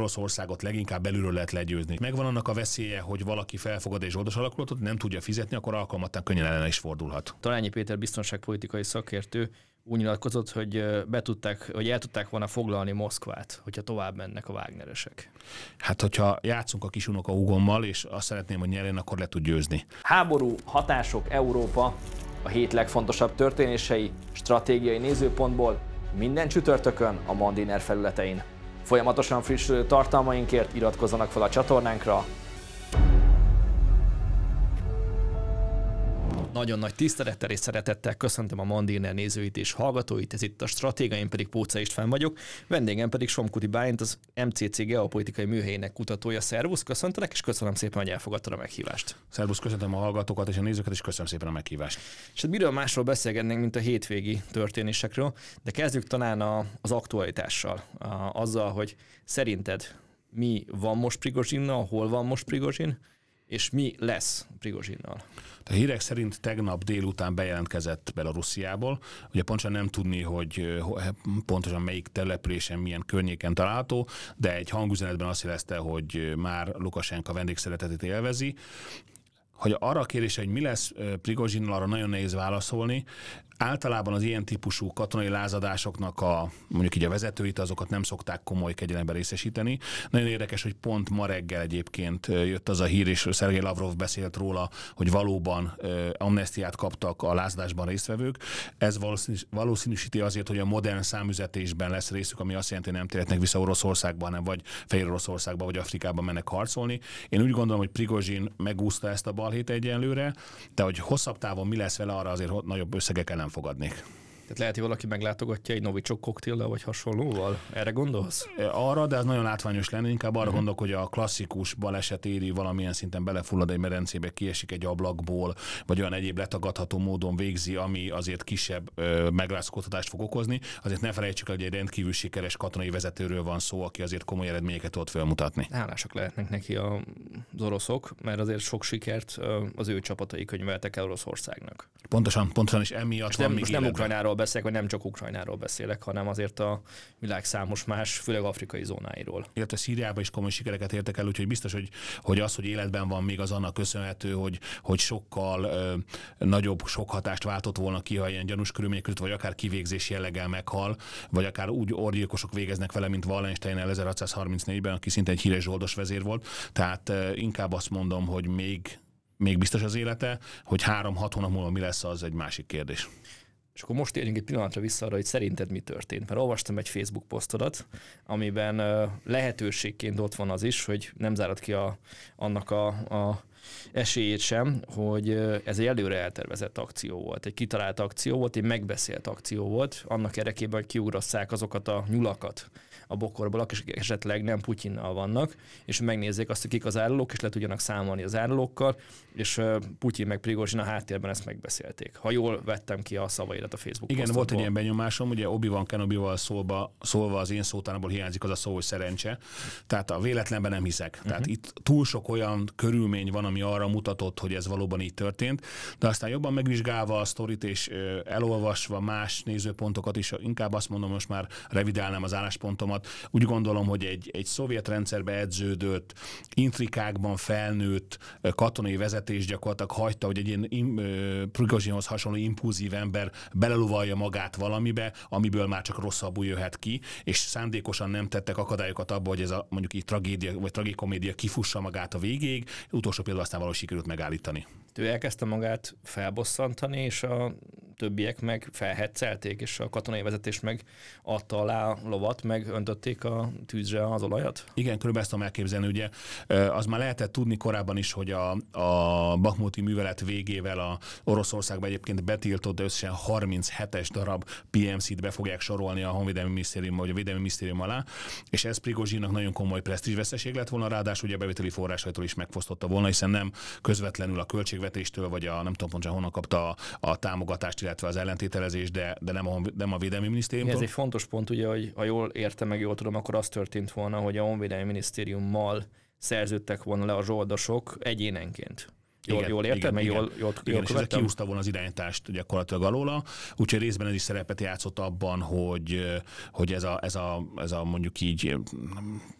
Oroszországot leginkább belülről lehet legyőzni. Megvan annak a veszélye, hogy valaki felfogad egy zsoldos alakulatot, nem tudja fizetni, akkor alkalmattán könnyen ellen is fordulhat. Talányi Péter biztonságpolitikai szakértő úgy nyilatkozott, hogy be tudták, hogy el tudták volna foglalni Moszkvát, hogyha tovább mennek a Wagneresek. Hát, hogyha játszunk a kisunoka Ugommal, és azt szeretném, hogy nyerjen, akkor le tud győzni. Háború, hatások, Európa, a hét legfontosabb történései, stratégiai nézőpontból minden csütörtökön a Mandiner felületein. Folyamatosan frissülő tartalmainkért iratkozzanak fel a csatornánkra, Nagyon nagy tisztelettel és szeretettel köszöntöm a Mandiner nézőit és hallgatóit, ez itt a Stratéga, én pedig Póca István vagyok, vendégem pedig Somkuti Bálint, az MCC geopolitikai műhelyének kutatója. Szervusz, köszöntelek, és köszönöm szépen, hogy elfogadtad a meghívást. Szervusz, köszöntöm a hallgatókat és a nézőket, és köszönöm szépen a meghívást. És hát miről másról beszélgetnénk, mint a hétvégi történésekről, de kezdjük talán a, az aktualitással, a, azzal, hogy szerinted mi van most Prigozsinnal, hol van most Prigozsin, és mi lesz Prigozsinnal? A hírek szerint tegnap délután bejelentkezett Belarusziából. Ugye pontosan nem tudni, hogy pontosan melyik településen, milyen környéken található, de egy hangüzenetben azt jelezte, hogy már Lukasenka vendégszeretetét élvezi, hogy arra a kérdés, hogy mi lesz Prigozsinnal, arra nagyon nehéz válaszolni. Általában az ilyen típusú katonai lázadásoknak a mondjuk így a vezetőit, azokat nem szokták komoly kegyelembe részesíteni. Nagyon érdekes, hogy pont ma reggel egyébként jött az a hír, és Szergei Lavrov beszélt róla, hogy valóban amnestiát kaptak a lázadásban résztvevők. Ez valószínűsíti azért, hogy a modern számüzetésben lesz részük, ami azt jelenti, hogy nem térhetnek vissza Oroszországba, hanem vagy Fehér Oroszországba, vagy Afrikába mennek harcolni. Én úgy gondolom, hogy Prigozsin megúszta ezt a balhét egyenlőre, de hogy hosszabb távon mi lesz vele, arra azért nagyobb összegek ellen fogadnék. Tehát lehet, hogy valaki meglátogatja egy novicsok koktéllal vagy hasonlóval? Erre gondolsz? Arra, de ez nagyon látványos lenne. Inkább arra uh-huh. gondolok, hogy a klasszikus baleset éri valamilyen szinten belefullad egy medencébe, kiesik egy ablakból, vagy olyan egyéb letagadható módon végzi, ami azért kisebb megrázkodhatást fog okozni. Azért ne felejtsük el, hogy egy rendkívül sikeres katonai vezetőről van szó, aki azért komoly eredményeket tudott felmutatni. Hálásak lehetnek neki az oroszok, mert azért sok sikert az ő csapatai könyveltek el Oroszországnak. Pontosan, pontosan, és emiatt és van nem, még nem Ukrajnáról beszélek, vagy nem csak Ukrajnáról beszélek, hanem azért a világ számos más, főleg afrikai zónáiról. Illetve Szíriában is komoly sikereket értek el, úgyhogy biztos, hogy, hogy az, hogy életben van még az annak köszönhető, hogy, hogy sokkal ö, nagyobb sok hatást váltott volna ki, ha ilyen gyanús körülmények között, vagy akár kivégzés jelleggel meghal, vagy akár úgy orgyilkosok végeznek vele, mint Wallenstein 1634-ben, aki szinte egy híres zsoldos vezér volt. Tehát ö, inkább azt mondom, hogy még még biztos az élete, hogy három-hat hónap múlva mi lesz, az egy másik kérdés. És akkor most térjünk egy pillanatra vissza arra, hogy szerinted mi történt. Mert olvastam egy Facebook posztodat, amiben lehetőségként ott van az is, hogy nem zárad ki a, annak a, a esélyét sem, hogy ez egy előre eltervezett akció volt, egy kitalált akció volt, egy megbeszélt akció volt, annak érdekében, hogy kiugrasszák azokat a nyulakat, a bokorból, akik esetleg nem Putyinnal vannak, és megnézzék azt, hogy kik az árulók, és le tudjanak számolni az árulókkal, és Putyin meg Prigozsin a háttérben ezt megbeszélték. Ha jól vettem ki a szavaidat a Facebook Igen, volt egy ilyen benyomásom, ugye Obi-Wan Kenobi-val szólva, szólva az én szótárból hiányzik az a szó, hogy szerencse. Tehát a véletlenben nem hiszek. Uh-huh. Tehát itt túl sok olyan körülmény van, ami arra mutatott, hogy ez valóban így történt, de aztán jobban megvizsgálva a sztorit és elolvasva más nézőpontokat is, inkább azt mondom, most már revidálnám az álláspontomat, folyamat. Úgy gondolom, hogy egy, egy szovjet rendszerbe edződött, intrikákban felnőtt katonai vezetés gyakorlatilag hagyta, hogy egy ilyen Prigozsinhoz hasonló impulzív ember beleluvalja magát valamibe, amiből már csak rosszabbul jöhet ki, és szándékosan nem tettek akadályokat abba, hogy ez a mondjuk így tragédia vagy tragikomédia kifussa magát a végéig. Utolsó például aztán valahogy sikerült megállítani. Ő elkezdte magát felbosszantani, és a többiek meg felhetszelték, és a katonai vezetés meg adta alá lovat, meg öntötték a tűzre az olajat? Igen, körülbelül ezt tudom elképzelni. Ugye az már lehetett tudni korábban is, hogy a, a Bakmuti művelet végével a Oroszországban egyébként betiltott, de összesen 37-es darab PMC-t be fogják sorolni a Honvédelmi Minisztérium vagy a Védelmi Minisztérium alá, és ez Prigozsinak nagyon komoly presztízsveszteség lett volna, ráadásul ugye a bevételi forrásaitól is megfosztotta volna, hiszen nem közvetlenül a költségvetéstől, vagy a nem tudom pontosan honnan kapta a, a támogatást, illetve az ellentételezés, de, de nem, a, nem a Védelmi Minisztériumtól. Ez egy fontos pont, ugye, hogy ha jól értem, meg jól tudom, akkor az történt volna, hogy a Honvédelmi Minisztériummal szerződtek volna le a zsoldosok egyénenként. Jól, igen, jól értem, meg jól, jól, igen, jól és ez kiúzta volna az irányítást gyakorlatilag alóla, úgyhogy részben ez is szerepet játszott abban, hogy, hogy ez, a, ez, a, ez a mondjuk így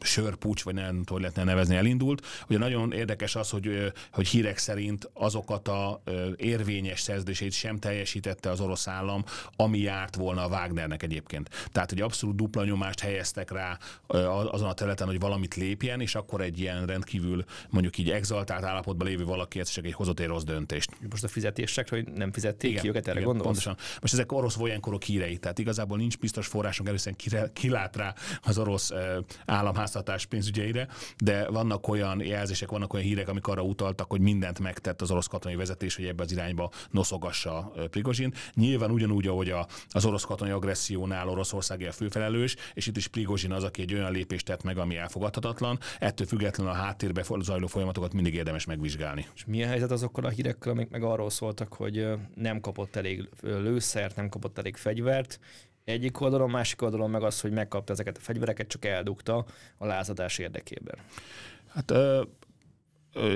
sörpucs, vagy nem hogy lehetne nevezni, elindult. Ugye nagyon érdekes az, hogy, hogy hírek szerint azokat a érvényes szerződését sem teljesítette az orosz állam, ami járt volna a Wagnernek egyébként. Tehát, hogy abszolút dupla nyomást helyeztek rá azon a területen, hogy valamit lépjen, és akkor egy ilyen rendkívül mondjuk így exaltált állapotban lévő valaki egy hozott egy rossz döntést. Most a fizetésekre, hogy nem fizették igen, ki őket, erre igen, gondolsz? Pontosan. Most ezek orosz volyenkorok hírei, tehát igazából nincs biztos forrásunk először kilát rá az orosz államháztartás pénzügyeire, de vannak olyan jelzések, vannak olyan hírek, amik arra utaltak, hogy mindent megtett az orosz katonai vezetés, hogy ebbe az irányba noszogassa Prigozsin. Nyilván ugyanúgy, ahogy a, az orosz katonai agressziónál Oroszország a főfelelős, és itt is Prigozsin az, aki egy olyan lépést tett meg, ami elfogadhatatlan. Ettől függetlenül a háttérbe zajló folyamatokat mindig érdemes megvizsgálni. És milyen helyzet azokkal a hírekkel, amik meg arról szóltak, hogy nem kapott elég lőszert, nem kapott elég fegyvert, egyik oldalon, másik oldalon meg az, hogy megkapta ezeket a fegyvereket, csak eldugta a lázadás érdekében. Hát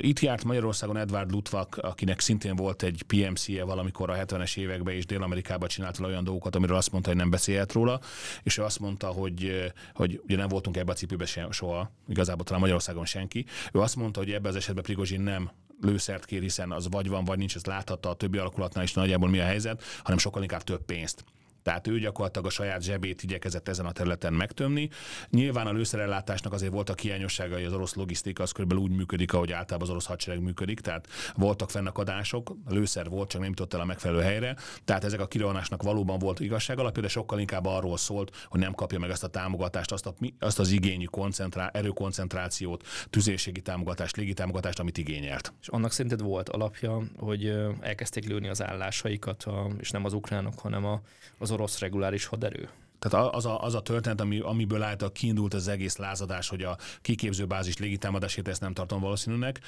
itt járt Magyarországon Edward Lutvak, akinek szintén volt egy PMC-je valamikor a 70-es években, és Dél-Amerikában csinált olyan dolgokat, amiről azt mondta, hogy nem beszélhet róla, és ő azt mondta, hogy, hogy ugye nem voltunk ebbe a cipőbe soha, igazából talán Magyarországon senki. Ő azt mondta, hogy ebbe az esetben Prigozsin nem lőszert kér, hiszen az vagy van, vagy nincs, ezt láthatta a többi alakulatnál is nagyjából mi a helyzet, hanem sokkal inkább több pénzt. Tehát ő gyakorlatilag a saját zsebét igyekezett ezen a területen megtömni. Nyilván a lőszerellátásnak azért voltak hiányosságai, az orosz logisztika az körülbelül úgy működik, ahogy általában az orosz hadsereg működik, tehát voltak fennakadások, a lőszer volt, csak nem jutott el a megfelelő helyre, tehát ezek a kirohanásnak valóban volt igazság alapja, de sokkal inkább arról szólt, hogy nem kapja meg ezt a támogatást, azt, a, azt az igényű koncentrá, erőkoncentrációt, tüzérségi támogatást, légitámogatást, amit igényelt. És annak szerinted volt alapja, hogy elkezdték lőni az állásaikat, és nem az ukránok, hanem a, az orosz reguláris haderő? Tehát az a, az a történet, ami, amiből által kiindult az egész lázadás, hogy a kiképzőbázis légitámadásért ezt nem tartom valószínűnek,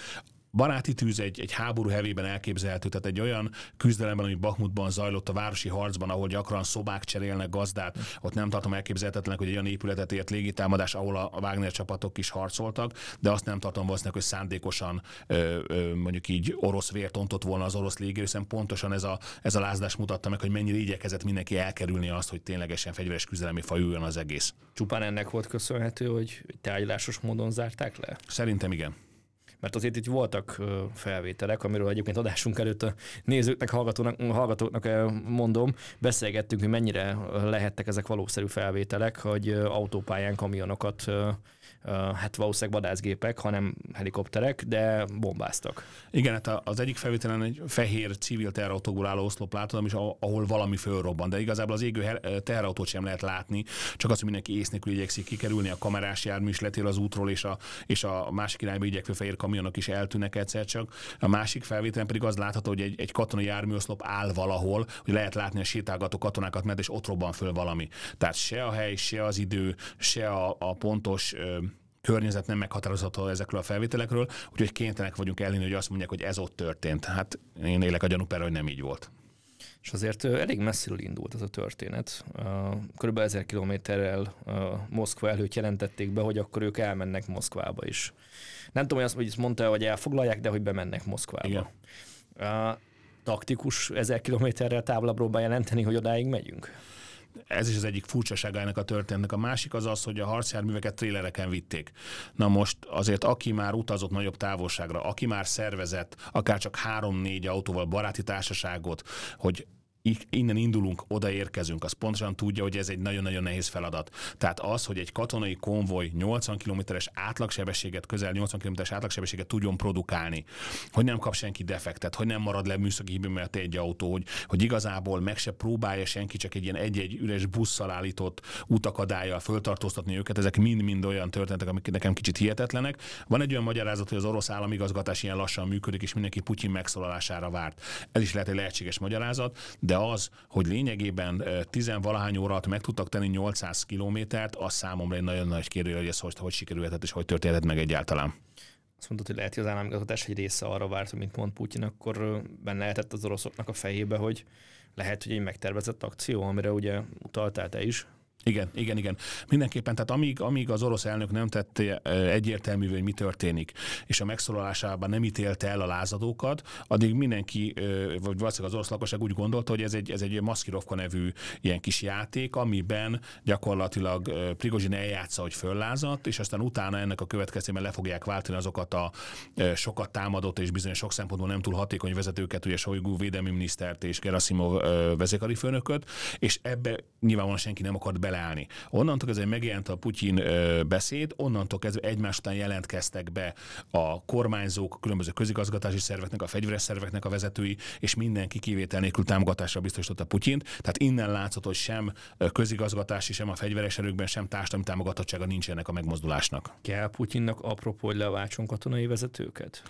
baráti tűz egy, egy háború hevében elképzelhető, tehát egy olyan küzdelemben, ami Bakmutban zajlott a városi harcban, ahol gyakran szobák cserélnek gazdát, ott nem tartom elképzelhetetlenek, hogy egy olyan épületet ért légitámadás, ahol a Wagner csapatok is harcoltak, de azt nem tartom valószínűleg, hogy szándékosan ö, ö, mondjuk így orosz vért ontott volna az orosz légierő, hiszen pontosan ez a, ez a lázadás mutatta meg, hogy mennyire igyekezett mindenki elkerülni azt, hogy ténylegesen fegyveres küzdelemi fajuljon az egész. Csupán ennek volt köszönhető, hogy tárgyalásos módon zárták le? Szerintem igen mert azért itt voltak felvételek, amiről egyébként adásunk előtt a nézőknek, hallgatóknak, hallgatóknak mondom, beszélgettünk, hogy mennyire lehettek ezek valószerű felvételek, hogy autópályán kamionokat hát valószínűleg vadászgépek, hanem helikopterek, de bombáztak. Igen, hát az egyik felvételen egy fehér civil teherautókból álló oszlop látod, és ahol valami fölrobban, de igazából az égő teherautót sem lehet látni, csak az, hogy mindenki ész nélkül igyekszik kikerülni, a kamerás jármű is letél az útról, és a, és a másik irányba igyekvő fehér kamionok is eltűnnek egyszer csak. A másik felvételen pedig az látható, hogy egy, egy katonai járműoszlop áll valahol, hogy lehet látni a sétálgató katonákat, mert és ott robban föl valami. Tehát se a hely, se az idő, se a, a pontos környezet nem meghatározható ezekről a felvételekről, úgyhogy kénytelenek vagyunk elhinni, hogy azt mondják, hogy ez ott történt. Hát én élek a gyanúperre, hogy nem így volt. És azért elég messziről indult ez a történet. Körülbelül ezer kilométerrel Moszkva előtt jelentették be, hogy akkor ők elmennek Moszkvába is. Nem tudom, hogy azt, hogy mondta, hogy elfoglalják, de hogy bemennek Moszkvába. Igen. Taktikus ezer kilométerrel távolabbról bejelenteni, hogy odáig megyünk? Ez is az egyik furcsasága ennek a történetnek. A másik az az, hogy a harcjárműveket trélereken vitték. Na most azért aki már utazott nagyobb távolságra, aki már szervezett akár csak három-négy autóval baráti társaságot, hogy innen indulunk, odaérkezünk, az pontosan tudja, hogy ez egy nagyon-nagyon nehéz feladat. Tehát az, hogy egy katonai konvoj 80 km-es átlagsebességet, közel 80 km-es átlagsebességet tudjon produkálni, hogy nem kap senki defektet, hogy nem marad le műszaki hibő mert egy autó, hogy, hogy igazából meg se próbálja senki csak egy ilyen egy-egy üres busszal állított utakadályjal föltartóztatni őket, ezek mind-mind olyan történetek, amik nekem kicsit hihetetlenek. Van egy olyan magyarázat, hogy az orosz államigazgatás ilyen lassan működik, és mindenki Putyin megszólalására várt. Ez is lehet egy lehetséges magyarázat, de az, hogy lényegében tizenvalahány óra alatt meg tudtak tenni 800 kilométert, az számomra egy nagyon nagy kérdő, hogy ez hogy, hogy sikerülhetett és hogy történhetett meg egyáltalán. Azt mondod, hogy lehet, hogy az államigazgatás egy része arra várt, mint mond Putyin, akkor benne lehetett az oroszoknak a fejébe, hogy lehet, hogy egy megtervezett akció, amire ugye utaltál te is, Igen, igen, igen. Mindenképpen, tehát amíg, amíg az orosz elnök nem tette egyértelművé, hogy mi történik, és a megszólalásában nem ítélte el a lázadókat, addig mindenki, vagy valószínűleg az orosz lakosság úgy gondolta, hogy ez egy, ez egy Maszkirovka nevű ilyen kis játék, amiben gyakorlatilag Prigozsin eljátsza, hogy föllázadt, és aztán utána ennek a következtében le fogják váltani azokat a sokat támadott és bizonyos sok szempontból nem túl hatékony vezetőket, ugye Sojgu védelmi minisztert és Gerasimov vezékari főnököt, és ebbe nyilvánvalóan senki nem akart beleállni. Onnantól kezdve megjelent a Putyin beszéd, onnantól kezdve egymás után jelentkeztek be a kormányzók, a különböző közigazgatási szerveknek, a fegyveres szerveknek a vezetői, és mindenki kivétel nélkül támogatásra biztosította Putyint. Tehát innen látszott, hogy sem közigazgatási, sem a fegyveres erőkben, sem társadalmi támogatottsága nincs ennek a megmozdulásnak. Kell Putyinnak apropó, hogy leváltson katonai vezetőket?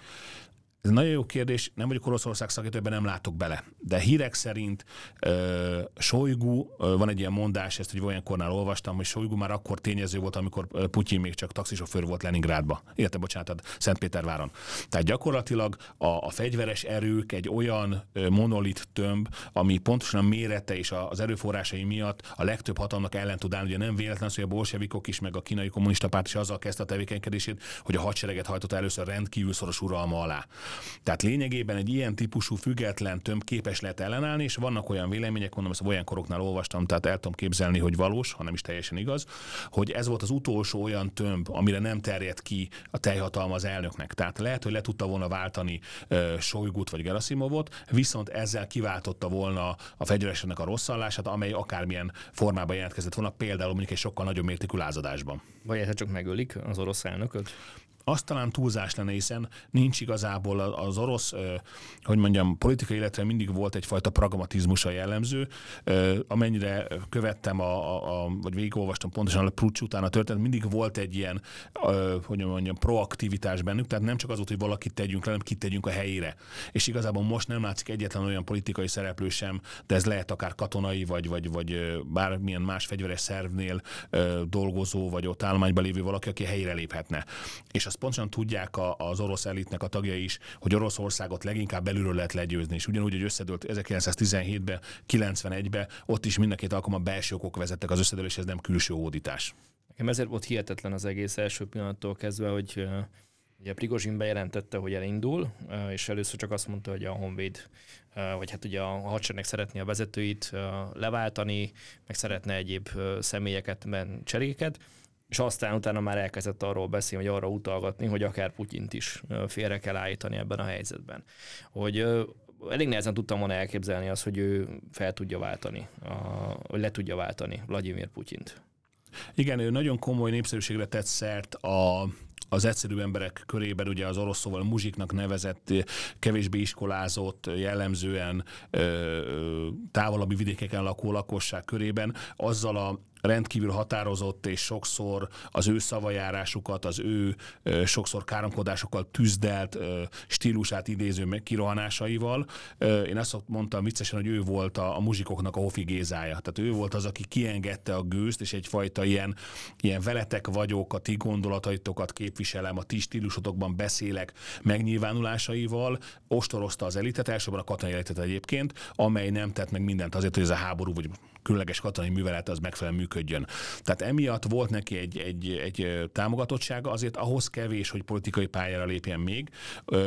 Ez nagyon jó kérdés, nem vagyok Oroszország szakértőben, nem látok bele. De hírek szerint uh, Sojgu, uh, van egy ilyen mondás, ezt egy olyan kornál olvastam, hogy Sojgu már akkor tényező volt, amikor Putyin még csak taxisofőr volt Leningrádba, illetve bocsánat, Szentpéterváron. Tehát gyakorlatilag a, a fegyveres erők egy olyan monolit tömb, ami pontosan a mérete és az erőforrásai miatt a legtöbb hatalomnak ellen tud állni. Ugye nem véletlen hogy a bolsevikok is, meg a kínai kommunista párt is azzal kezdte a tevékenykedését, hogy a hadsereget hajtotta először rendkívül szoros uralma alá. Tehát lényegében egy ilyen típusú független tömb képes lehet ellenállni, és vannak olyan vélemények, mondom, ezt olyan koroknál olvastam, tehát el tudom képzelni, hogy valós, hanem is teljesen igaz, hogy ez volt az utolsó olyan tömb, amire nem terjed ki a teljhatalma az elnöknek. Tehát lehet, hogy le tudta volna váltani uh, Sojgut vagy Gerasimovot, viszont ezzel kiváltotta volna a fegyveresenek a rosszallását, amely akármilyen formában jelentkezett volna, például mondjuk egy sokkal nagyobb mértékű lázadásban. Vagy ez csak megölik az orosz elnököt? Az talán túlzás lenne, hiszen nincs igazából az orosz, hogy mondjam, politikai életre mindig volt egyfajta pragmatizmusa jellemző. Amennyire követtem, a, a, a, vagy végigolvastam pontosan a Prucs után a történet, mindig volt egy ilyen, hogy mondjam, proaktivitás bennük, tehát nem csak az volt, hogy valakit tegyünk le, hanem kitegyünk a helyére. És igazából most nem látszik egyetlen olyan politikai szereplő sem, de ez lehet akár katonai, vagy, vagy, vagy bármilyen más fegyveres szervnél dolgozó, vagy ott állományban lévő valaki, aki helyére léphetne. És az azt pontosan tudják a, az orosz elitnek a tagjai is, hogy Oroszországot leginkább belülről lehet legyőzni, és ugyanúgy, hogy összedőlt 1917-ben, 91-ben, ott is mind a két alkalommal belső okok vezettek az összedőléshez, nem külső hódítás. Nekem ezért volt hihetetlen az egész első pillanattól kezdve, hogy Ugye Prigozsin bejelentette, hogy elindul, és először csak azt mondta, hogy a Honvéd, vagy hát ugye a hadsereg szeretné a vezetőit leváltani, meg szeretne egyéb személyeket, cseréket, és aztán utána már elkezdett arról beszélni, hogy arra utalgatni, hogy akár Putyint is félre kell állítani ebben a helyzetben. Hogy elég nehezen tudtam volna elképzelni azt, hogy ő fel tudja váltani, a, le tudja váltani Vladimir Putyint. Igen, ő nagyon komoly népszerűségre tett szert a, az egyszerű emberek körében, ugye az orosz szóval muzsiknak nevezett, kevésbé iskolázott, jellemzően ö, távolabbi vidékeken lakó lakosság körében, azzal a rendkívül határozott és sokszor az ő szavajárásukat, az ő sokszor káromkodásokkal tüzdelt stílusát idéző kirohanásaival. Én azt mondtam viccesen, hogy ő volt a, a muzsikoknak a Hofi Gézája. Tehát ő volt az, aki kiengedte a gőzt, és egyfajta ilyen, ilyen veletek vagyok, a ti gondolataitokat képviselem, a ti stílusotokban beszélek megnyilvánulásaival, ostorozta az elitet, elsősorban a katonai elitet egyébként, amely nem tett meg mindent azért, hogy ez a háború, vagy különleges katonai művelet az megfelelően működjön. Tehát emiatt volt neki egy, egy, egy támogatottsága, azért ahhoz kevés, hogy politikai pályára lépjen még,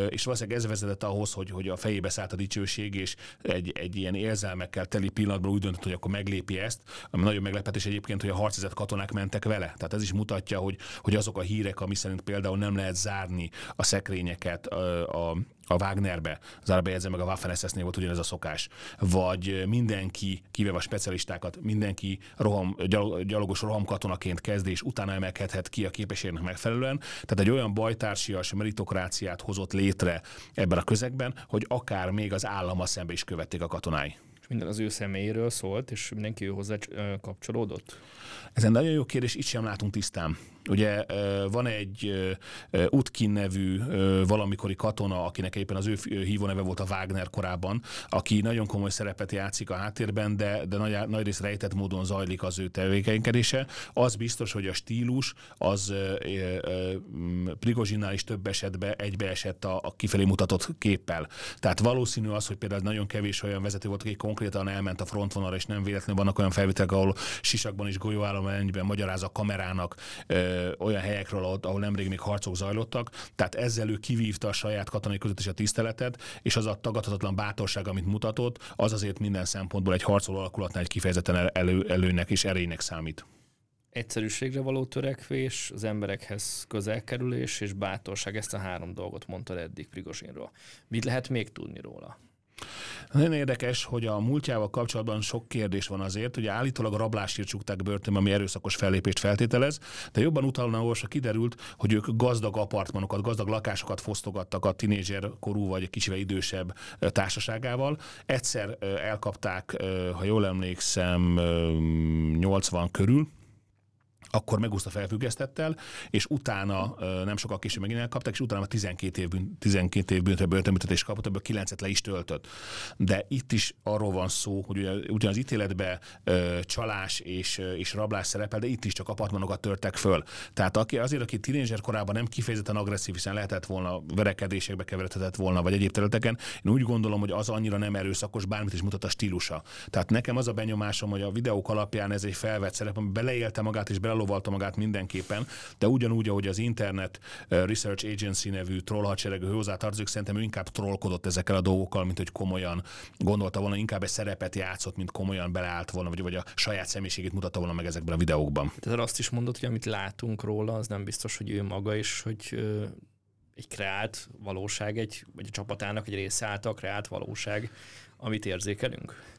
és valószínűleg ez vezetett ahhoz, hogy, hogy a fejébe szállt a dicsőség, és egy, egy ilyen érzelmekkel teli pillanatban úgy döntött, hogy akkor meglépi ezt, ami nagyon meglepetés egyébként, hogy a harcizett katonák mentek vele. Tehát ez is mutatja, hogy, hogy azok a hírek, ami szerint például nem lehet zárni a szekrényeket a, a a Wagnerbe, az bejegyzem meg a Waffen SS-nél volt ugyanez a szokás, vagy mindenki, kivéve a specialistákat, mindenki roham, gyalogos rohamkatonaként kezd, és utána emelkedhet ki a képességnek megfelelően. Tehát egy olyan bajtársias meritokráciát hozott létre ebben a közegben, hogy akár még az állama szembe is követték a katonái. És minden az ő személyéről szólt, és mindenki ő hozzá kapcsolódott? Ez egy nagyon jó kérdés, itt sem látunk tisztán. Ugye van egy Utkin nevű valamikori katona, akinek éppen az ő hívóneve volt a Wagner korábban, aki nagyon komoly szerepet játszik a háttérben, de, de nagy, nagy rész rejtett módon zajlik az ő tevékenykedése. Az biztos, hogy a stílus az Prigozsinnál is több esetben egybeesett a, a kifelé mutatott képpel. Tehát valószínű az, hogy például nagyon kevés olyan vezető volt, aki konkrétan elment a frontvonalra, és nem véletlenül vannak olyan felvételek, ahol sisakban is golyóállományban magyaráz a kamerának olyan helyekről, ahol, nemrég még harcok zajlottak. Tehát ezzel ő kivívta a saját katonai között is a tiszteletet, és az a tagadhatatlan bátorság, amit mutatott, az azért minden szempontból egy harcoló alakulatnál egy kifejezetten elő, előnek és erénynek számít egyszerűségre való törekvés, az emberekhez közelkerülés és bátorság, ezt a három dolgot mondta eddig Prigozsinról. Mit lehet még tudni róla? Nagyon érdekes, hogy a múltjával kapcsolatban sok kérdés van azért, hogy állítólag rablásért csukták börtönbe, ami erőszakos fellépést feltételez, de jobban utalna olvasva kiderült, hogy ők gazdag apartmanokat, gazdag lakásokat fosztogattak a tinédzser korú vagy kicsivel idősebb társaságával. Egyszer elkapták, ha jól emlékszem, 80 körül, akkor megúszta felfüggesztettel, és utána nem sokkal később megint elkapták, és utána 12 év, 12 év börtönbüntetést kapott, ebből 9-et le is töltött. De itt is arról van szó, hogy ugyanaz ítéletben csalás és, és rablás szerepel, de itt is csak apartmanokat törtek föl. Tehát aki, azért, aki tínézser korában nem kifejezetten agresszív, hiszen lehetett volna verekedésekbe keveredhetett volna, vagy egyéb területeken, én úgy gondolom, hogy az annyira nem erőszakos, bármit is mutat a stílusa. Tehát nekem az a benyomásom, hogy a videók alapján ez egy felvett szerep, ami beleélte magát és bele elovalta magát mindenképpen, de ugyanúgy, ahogy az Internet eh, Research Agency nevű troll hadseregű hozzátartozik, szerintem ő inkább trollkodott ezekkel a dolgokkal, mint hogy komolyan gondolta volna, inkább egy szerepet játszott, mint komolyan beleállt volna, vagy, vagy a saját személyiségét mutatta volna meg ezekben a videókban. Tehát azt is mondott, hogy amit látunk róla, az nem biztos, hogy ő maga is, hogy egy kreált valóság, egy, vagy a csapatának egy része által kreált valóság, amit érzékelünk?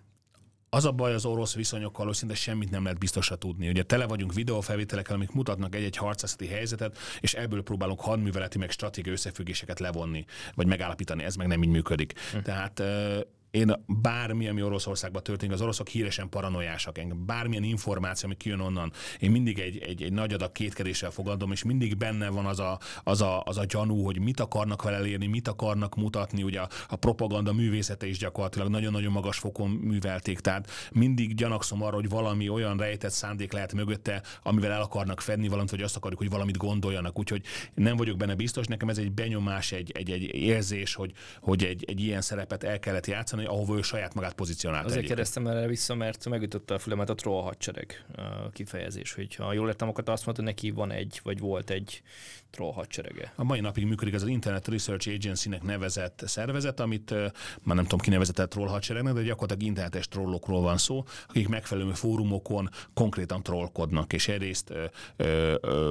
Az a baj az orosz viszonyokkal, hogy szinte semmit nem lehet biztosra tudni. Ugye tele vagyunk videófelvételekkel, amik mutatnak egy-egy harcászati helyzetet, és ebből próbálunk hadműveleti meg stratégiai összefüggéseket levonni, vagy megállapítani. Ez meg nem így működik. Hm. Tehát én bármi, ami Oroszországban történik, az oroszok híresen paranoiásak. Engem bármilyen információ, ami kijön onnan, én mindig egy, egy, egy nagy adag kétkedéssel fogadom, és mindig benne van az a, az, a, az a gyanú, hogy mit akarnak vele elérni, mit akarnak mutatni. Ugye a, a propaganda művészete is gyakorlatilag nagyon-nagyon magas fokon művelték. Tehát mindig gyanakszom arra, hogy valami olyan rejtett szándék lehet mögötte, amivel el akarnak fedni valamit, vagy azt akarjuk, hogy valamit gondoljanak. Úgyhogy nem vagyok benne biztos. Nekem ez egy benyomás, egy, egy, egy érzés, hogy, hogy egy, egy ilyen szerepet el kellett játszani játszani, ahova ő saját magát pozícionált. Azért kérdeztem erre vissza, mert megütötte a fülemet a troll hadsereg kifejezés, hogy ha jól értem, akkor azt mondta, neki van egy, vagy volt egy troll hadserege. A mai napig működik ez az Internet Research Agency-nek nevezett szervezet, amit már nem tudom ki nevezett troll hadseregnek, de gyakorlatilag internetes trollokról van szó, akik megfelelő fórumokon konkrétan trollkodnak, és egyrészt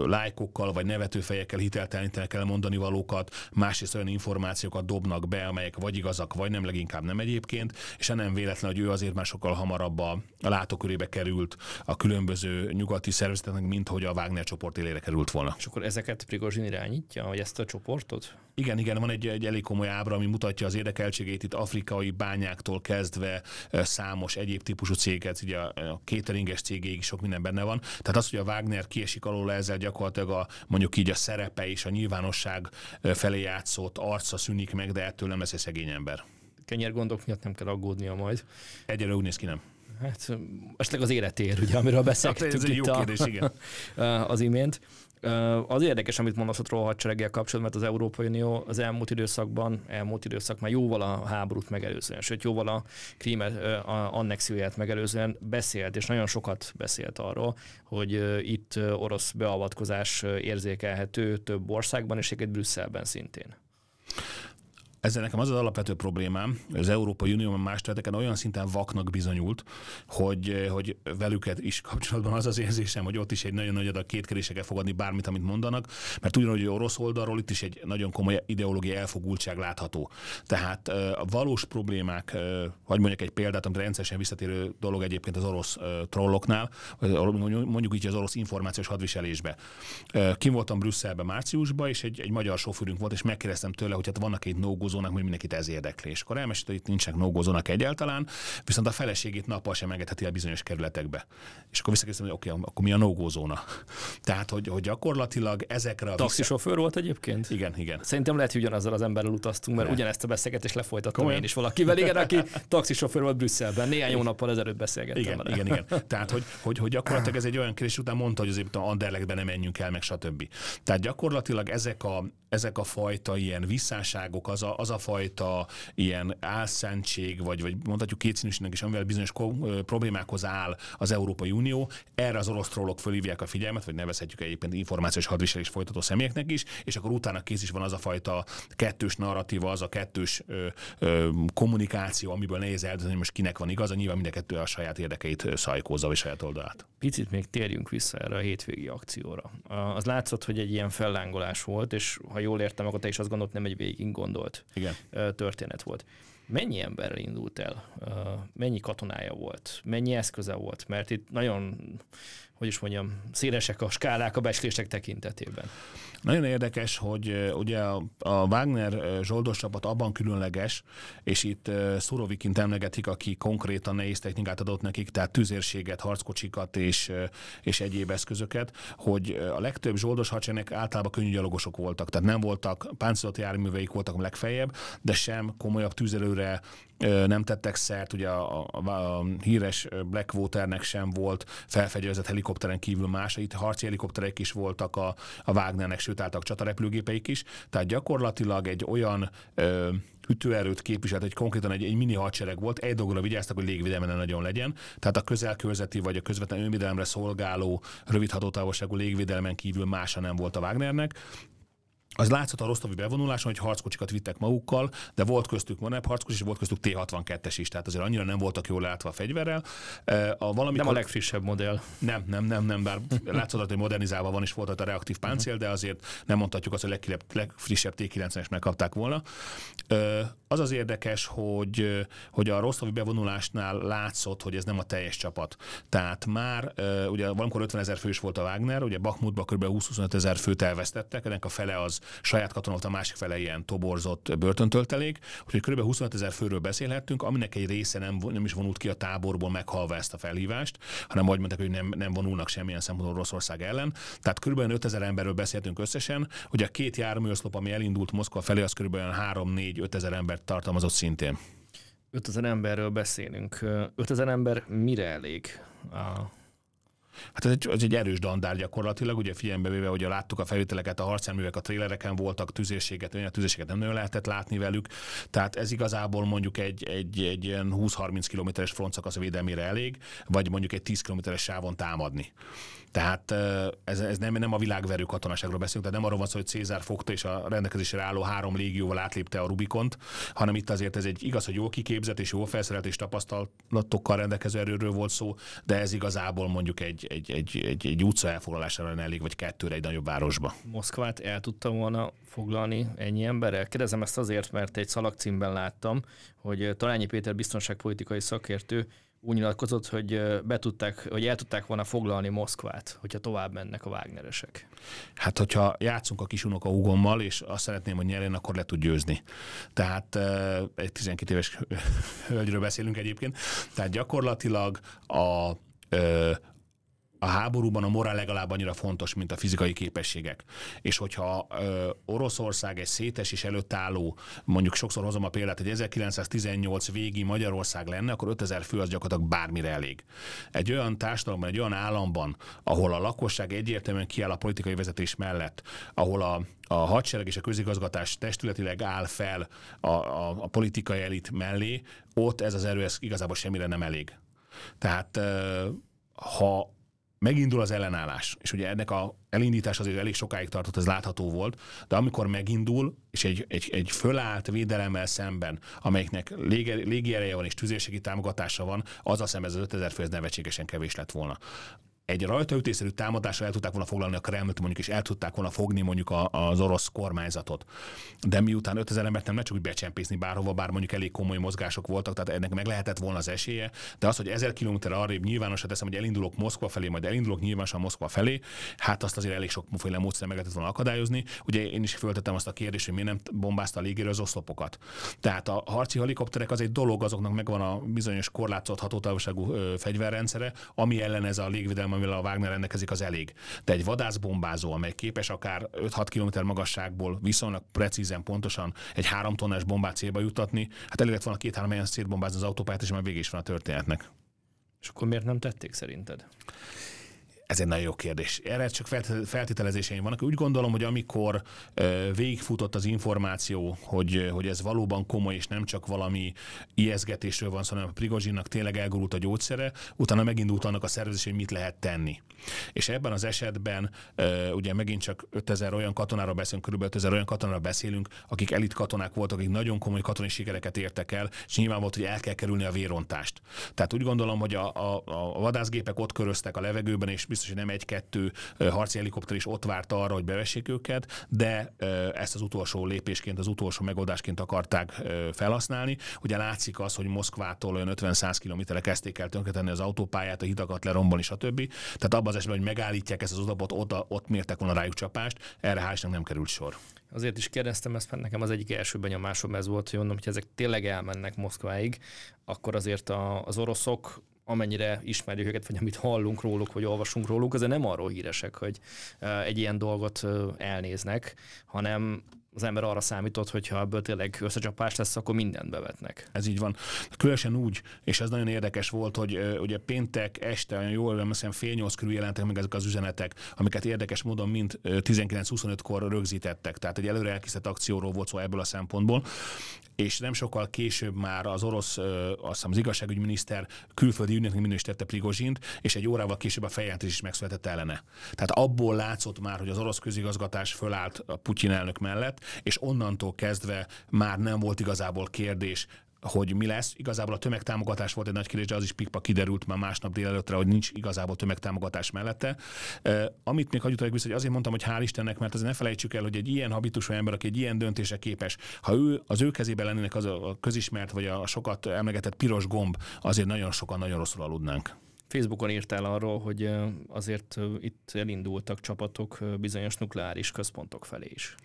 lájkokkal vagy nevetőfejekkel hiteltelenítenek el mondani valókat, másrészt olyan információkat dobnak be, amelyek vagy igazak, vagy nem, leginkább nem egyéb egyébként, és nem véletlen, hogy ő azért már sokkal hamarabb a, látókörébe került a különböző nyugati szervezeteknek, mint hogy a Wagner csoport élére került volna. És akkor ezeket Prigozsin irányítja, vagy ezt a csoportot? Igen, igen, van egy, egy elég komoly ábra, ami mutatja az érdekeltségét itt afrikai bányáktól kezdve számos egyéb típusú céget, ugye a cateringes cégéig sok minden benne van. Tehát az, hogy a Wagner kiesik alól ezzel gyakorlatilag a, mondjuk így a szerepe és a nyilvánosság felé játszott arca szűnik meg, de ettől nem lesz egy szegény ember kenyérgondok miatt nem kell aggódnia majd. Egyre úgy néz ki, nem? Hát esetleg az életér, ugye, amiről beszéltünk hát, ez itt jó a, kérdés, igen. az imént. Az érdekes, amit mondasz a troll hadsereggel kapcsolatban, mert az Európai Unió az elmúlt időszakban, elmúlt időszak már jóval a háborút megelőzően, sőt jóval a krímet a annexióját megelőzően beszélt, és nagyon sokat beszélt arról, hogy itt orosz beavatkozás érzékelhető több országban, és egyébként Brüsszelben szintén. Ezzel nekem az az alapvető problémám, hogy az Európai Unió más területeken olyan szinten vaknak bizonyult, hogy, hogy velük is kapcsolatban az az érzésem, hogy ott is egy nagyon nagy adag kétkedése kell fogadni bármit, amit mondanak, mert ugyanúgy orosz oldalról itt is egy nagyon komoly ideológiai elfogultság látható. Tehát a valós problémák, vagy mondjuk egy példát, amit rendszeresen visszatérő dolog egyébként az orosz trolloknál, mondjuk így az orosz információs hadviselésbe. Kim voltam Brüsszelben márciusban, és egy, egy magyar sofőrünk volt, és megkérdeztem tőle, hogy hát vannak egy no no-go hogy mindenkit ez érdekli. És akkor elmesélte, hogy itt nincsenek no egyáltalán, viszont a feleségét nappal sem engedheti a bizonyos kerületekbe. És akkor visszakérdeztem, hogy oké, okay, akkor mi a no Tehát, hogy, hogy gyakorlatilag ezekre a... Taxisofőr vissza... volt egyébként? Igen, igen. Szerintem lehet, hogy ugyanazzal az emberrel utaztunk, mert ne. ugyanezt a beszélgetést lefolytattam Komolyan? én is valakivel, igen, aki taxisofőr volt Brüsszelben. Néhány hónappal ezelőtt beszélgettem igen, vele. Igen, igen. Tehát, hogy, hogy, hogy gyakorlatilag ez egy olyan kérdés, után mondta, hogy azért a nem menjünk el, meg stb. Tehát gyakorlatilag ezek a, ezek a fajta ilyen visszáságok, az a, az a fajta ilyen álszentség, vagy, vagy mondhatjuk kétszínűségnek is, amivel bizonyos problémákhoz áll az Európai Unió, erre az orosz trollok fölhívják a figyelmet, vagy nevezhetjük egyébként információs hadviselés folytató személyeknek is, és akkor utána kész is van az a fajta kettős narratíva, az a kettős ö, ö, kommunikáció, amiből nehéz eldönteni, hogy most kinek van igaza, nyilván mind a kettő a saját érdekeit szajkózza, vagy saját oldalát. Picit még térjünk vissza erre a hétvégi akcióra. Az látszott, hogy egy ilyen fellángolás volt, és ha jól értem, akkor te is azt gondolt, nem egy végig gondolt Igen. történet volt. Mennyi emberrel indult el? Mennyi katonája volt? Mennyi eszköze volt? Mert itt nagyon, hogy is mondjam, szélesek a skálák a becslések tekintetében. Nagyon érdekes, hogy ugye a Wagner zsoldos csapat abban különleges, és itt Szurovikint emlegetik, aki konkrétan nehéz technikát adott nekik, tehát tüzérséget, harckocsikat és, és egyéb eszközöket, hogy a legtöbb zsoldos hadseregnek általában könnyű gyalogosok voltak, tehát nem voltak páncélolt járműveik voltak a legfeljebb, de sem komolyabb tüzelőre nem tettek szert, ugye a, a, a híres Blackwaternek sem volt felfegyverzett helikopteren kívül más, itt harci helikopterek is voltak a, a Wagnernek, sőt álltak csatarepülőgépeik is, tehát gyakorlatilag egy olyan ö, ütőerőt képviselt, hogy konkrétan egy, egy mini hadsereg volt, egy dologra vigyáztak, hogy légvédelme ne nagyon legyen, tehát a közelkörzeti vagy a közvetlen önvédelemre szolgáló rövid hatótávolságú légvédelmen kívül mása nem volt a Wagnernek, az látszott a rostovi bevonuláson, hogy harckocsikat vittek magukkal, de volt köztük Monep harckocsi, és volt köztük T-62-es is, tehát azért annyira nem voltak jól látva a fegyverrel. A valamikor... Nem a legfrissebb modell. Nem, nem, nem, nem, bár látszott, hogy modernizálva van, és volt a reaktív páncél, de azért nem mondhatjuk azt, hogy a legfrissebb T-90-es megkapták volna. Az az érdekes, hogy, hogy a rostovi bevonulásnál látszott, hogy ez nem a teljes csapat. Tehát már, ugye valamikor 50 ezer fős volt a Wagner, ugye Bakmutban kb. 20-25 ezer főt elvesztettek, ennek a fele az saját katonat, a másik fele ilyen toborzott börtöntöltelék, úgyhogy kb. 25 ezer főről beszélhettünk, aminek egy része nem, nem is vonult ki a táborból meghalva ezt a felhívást, hanem majd mondták, hogy nem, nem vonulnak semmilyen szempontból Oroszország ellen. Tehát kb. 5 ezer emberről beszéltünk összesen, hogy a két járműoszlop, ami elindult Moszkva felé, az kb. 3-4-5 ezer embert tartalmazott szintén. 5000 emberről beszélünk. 5000 ember mire elég? A Hát ez egy, ez egy erős dandár gyakorlatilag, ugye figyelembe véve, hogy láttuk a felvételeket, a harcjárművek a trélereken voltak, tüzérséget, a tüzérséget nem nagyon lehetett látni velük, tehát ez igazából mondjuk egy, egy, egy ilyen 20-30 kilométeres frontszakasz védelmére elég, vagy mondjuk egy 10 kilométeres sávon támadni. Tehát ez, ez nem, nem a világverő katonaságról beszélünk, tehát nem arról van szó, hogy Cézár fogta és a rendelkezésre álló három légióval átlépte a Rubikont, hanem itt azért ez egy igaz, hogy jó kiképzett és jó felszerelt és tapasztalatokkal rendelkező erőről volt szó, de ez igazából mondjuk egy, egy, egy, egy, egy utca elfoglalására lenne elég, vagy kettőre egy nagyobb városba. Moszkvát el tudtam volna foglalni ennyi emberrel? Kérdezem ezt azért, mert egy szalagcímben láttam, hogy Talányi Péter biztonságpolitikai szakértő úgy nyilatkozott, hogy be tudták, hogy el tudták volna foglalni Moszkvát, hogyha tovább mennek a Wagneresek. Hát, hogyha játszunk a kis unoka Ugommal, és azt szeretném, hogy nyerjen, akkor le tud győzni. Tehát egy 12 éves hölgyről beszélünk egyébként. Tehát gyakorlatilag a, a háborúban a morál legalább annyira fontos, mint a fizikai képességek. És hogyha ö, Oroszország egy szétes és előtt álló, mondjuk sokszor hozom a példát, hogy 1918 végi Magyarország lenne, akkor 5000 fő az gyakorlatilag bármire elég. Egy olyan társadalomban, egy olyan államban, ahol a lakosság egyértelműen kiáll a politikai vezetés mellett, ahol a, a hadsereg és a közigazgatás testületileg áll fel a, a, a politikai elit mellé, ott ez az erő ez igazából semmire nem elég. Tehát ha megindul az ellenállás, és ugye ennek a elindítás azért elég sokáig tartott, ez látható volt, de amikor megindul, és egy, egy, egy fölállt védelemmel szemben, amelyiknek légi, ereje van és tüzérségi támogatása van, az a szemben ez az 5000 fő ez nevetségesen kevés lett volna egy rajtaütésszerű támadásra el tudták volna foglalni a Kremlt mondjuk, és el tudták volna fogni mondjuk a, az orosz kormányzatot. De miután 5000 embert nem lehet csak úgy becsempészni bárhova, bár mondjuk elég komoly mozgások voltak, tehát ennek meg lehetett volna az esélye, de az, hogy 1000 km arrébb nyilvánosan teszem, hogy elindulok Moszkva felé, majd elindulok nyilvánosan Moszkva felé, hát azt azért elég sokféle módszer meg lehetett volna akadályozni. Ugye én is föltettem azt a kérdést, hogy miért nem bombázta a légérő az oszlopokat. Tehát a harci helikopterek az egy dolog, azoknak megvan a bizonyos korlátozott hatótávolságú fegyverrendszere, ami ellen ez a légvédelem, amivel a Wagner rendelkezik, az elég. De egy vadászbombázó, amely képes akár 5-6 km magasságból viszonylag precízen, pontosan egy három tonnás bombát célba jutatni, hát elég lett volna két-három helyen szétbombázni az autópályát, és már végig is van a történetnek. És akkor miért nem tették szerinted? Ez egy nagyon jó kérdés. Erre csak feltételezéseim vannak. Úgy gondolom, hogy amikor végigfutott az információ, hogy, hogy ez valóban komoly, és nem csak valami ijeszgetésről van szó, hanem a Prigozsinnak tényleg elgurult a gyógyszere, utána megindult annak a szervezés, hogy mit lehet tenni. És ebben az esetben ugye megint csak 5000 olyan katonára beszélünk, kb. 5000 olyan katonára beszélünk, akik elit katonák voltak, akik nagyon komoly katonai sikereket értek el, és nyilván volt, hogy el kell kerülni a vérontást. Tehát úgy gondolom, hogy a, a, a vadászgépek ott köröztek a levegőben, és biztos, hogy nem egy-kettő harci helikopter is ott várta arra, hogy bevessék őket, de ezt az utolsó lépésként, az utolsó megoldásként akarták felhasználni. Ugye látszik az, hogy Moszkvától olyan 50-100 kilométerre kezdték el tönkretenni az autópályát, a hitakat lerombolni, stb. Tehát abban az esetben, hogy megállítják ezt az oszlopot, ott, ott mértek volna rájuk csapást, erre hál' nem került sor. Azért is kérdeztem ezt, mert nekem az egyik első benyomásom ez volt, hogy mondom, hogy ezek tényleg elmennek Moszkváig, akkor azért a, az oroszok amennyire ismerjük őket, vagy amit hallunk róluk, vagy olvasunk róluk, azért nem arról híresek, hogy egy ilyen dolgot elnéznek, hanem az ember arra számított, hogy ha ebből tényleg összecsapás lesz, akkor mindent bevetnek. Ez így van. Különösen úgy, és ez nagyon érdekes volt, hogy ugye péntek este, olyan jól emlékszem, fél nyolc körül jelentek meg ezek az üzenetek, amiket érdekes módon mind 19-25-kor rögzítettek. Tehát egy előre elkészített akcióról volt szó ebből a szempontból és nem sokkal később már az orosz, azt hiszem az igazságügyminiszter külföldi ügynöknek minősítette Prigozsint, és egy órával később a feljelentés is megszületett ellene. Tehát abból látszott már, hogy az orosz közigazgatás fölállt a Putyin elnök mellett, és onnantól kezdve már nem volt igazából kérdés, hogy mi lesz. Igazából a tömegtámogatás volt egy nagy kérdés, de az is pikpa kiderült már másnap délelőttre, hogy nincs igazából tömegtámogatás mellette. Uh, amit még hagyjuk vissza, hogy azért mondtam, hogy hál' Istennek, mert azért ne felejtsük el, hogy egy ilyen habitusú ember, aki egy ilyen döntése képes, ha ő az ő kezében lennének az a közismert, vagy a sokat emlegetett piros gomb, azért nagyon sokan nagyon rosszul aludnánk. Facebookon írtál arról, hogy azért itt elindultak csapatok bizonyos nukleáris központok felé is.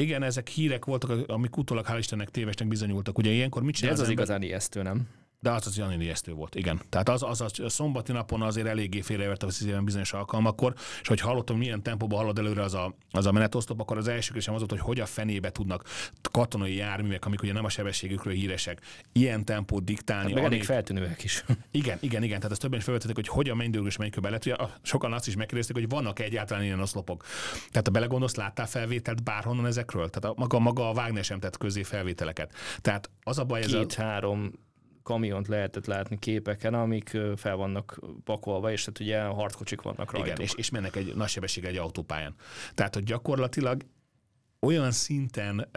Igen, ezek hírek voltak, amik utólag hál' Istennek tévesnek bizonyultak. Ugye ilyenkor mit csinál? Ez az, az igazán ijesztő, nem? De az az olyan ijesztő volt, igen. Tehát az, az a szombati napon azért eléggé félreverte a szívem bizonyos alkalmakkor, és hogy hallottam, milyen tempóban halad előre az a, az a menetosztop, akkor az első kérdésem az volt, hogy hogy a fenébe tudnak katonai járművek, amik ugye nem a sebességükről híresek, ilyen tempót diktálni. Hát meg elég feltűnőek is. Igen, igen, igen. Tehát ezt többen is felvetették, hogy hogyan mennydörgős mennyikő lett. Ugye, sokan azt is megkérdezték, hogy vannak egyáltalán ilyen oszlopok. Tehát a belegondolsz, láttál felvételt bárhonnan ezekről? Tehát a, maga, maga a Wagner sem tett közé felvételeket. Tehát az a baj, ez Két-három kamiont lehetett látni képeken, amik fel vannak pakolva, és tehát ugye harckocsik vannak rajta. Igen, és, és mennek egy nagy sebesség egy autópályán. Tehát, hogy gyakorlatilag olyan szinten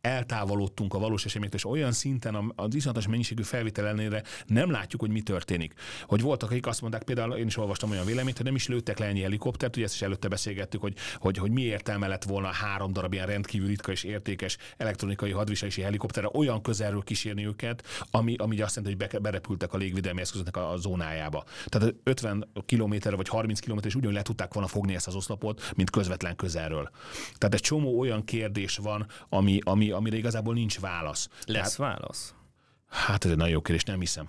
eltávolodtunk a valós eseményektől, és olyan szinten az iszonyatos mennyiségű felvétel ellenére nem látjuk, hogy mi történik. Hogy voltak, akik azt mondták, például én is olvastam olyan véleményt, hogy nem is lőttek le ennyi helikoptert, ugye ezt is előtte beszélgettük, hogy, hogy, hogy mi értelme lett volna három darab ilyen rendkívül ritka és értékes elektronikai hadviselési helikopterre olyan közelről kísérni őket, ami, ami azt jelenti, hogy berepültek a légvédelmi eszközöknek a, a zónájába. Tehát 50 km vagy 30 km is ugyanúgy le tudták volna fogni ezt az oszlopot, mint közvetlen közelről. Tehát egy csomó olyan kérdés van, ami, ami, amire igazából nincs válasz. Lesz Tehát, válasz? Hát ez egy nagyon jó kérdés, nem hiszem.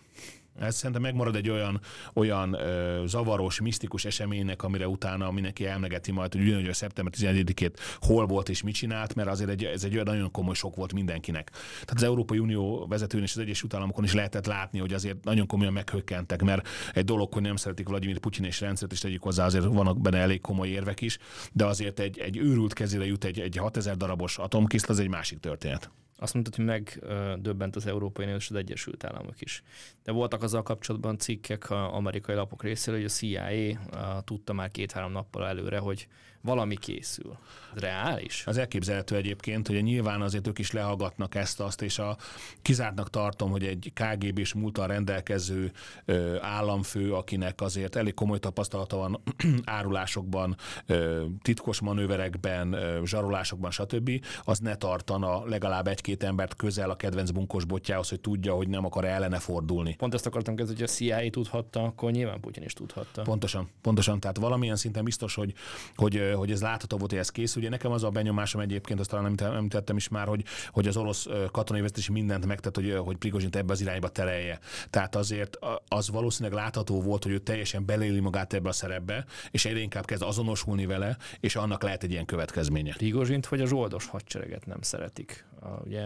Ez szerintem megmarad egy olyan, olyan ö, zavaros, misztikus eseménynek, amire utána mindenki emlegeti majd, hogy ugyanúgy a szeptember 11-ét hol volt és mit csinált, mert azért egy, ez egy olyan nagyon komoly sok volt mindenkinek. Tehát az Európai Unió vezetőn és az Egyesült Államokon is lehetett látni, hogy azért nagyon komolyan meghökkentek, mert egy dolog, hogy nem szeretik Vladimir Putyin és rendszert, és tegyük hozzá, azért vannak benne elég komoly érvek is, de azért egy, egy őrült kezére jut egy, egy 6000 darabos atomkészlet, az egy másik történet. Azt mondtad, hogy megdöbbent az Európai Unió és az Egyesült Államok is. De voltak azzal kapcsolatban cikkek a amerikai lapok részéről, hogy a CIA tudta már két-három nappal előre, hogy valami készül. Reális? Az elképzelhető egyébként, hogy nyilván azért ők is lehallgatnak ezt, azt, és a kizártnak tartom, hogy egy KGB-s múltal rendelkező ö, államfő, akinek azért elég komoly tapasztalata van árulásokban, ö, titkos manőverekben, ö, zsarolásokban, stb., az ne tartana legalább egy-két embert közel a kedvenc bunkos botjához, hogy tudja, hogy nem akar ellene fordulni. Pont ezt akartam kezdeni, hogy a CIA tudhatta, akkor nyilván Putyin is tudhatta. Pontosan, pontosan. Tehát valamilyen szinten biztos, hogy, hogy, hogy ez látható volt, hogy ez készül. Ugye nekem az a benyomásom egyébként, azt talán említettem is már, hogy, hogy az orosz katonai vezetés mindent megtett, hogy, hogy Prigozsint ebbe az irányba terelje. Tehát azért az valószínűleg látható volt, hogy ő teljesen beléli magát ebbe a szerepbe, és egyre inkább kezd azonosulni vele, és annak lehet egy ilyen következménye. Prigozsint vagy a zsoldos hadsereget nem szeretik. Ugye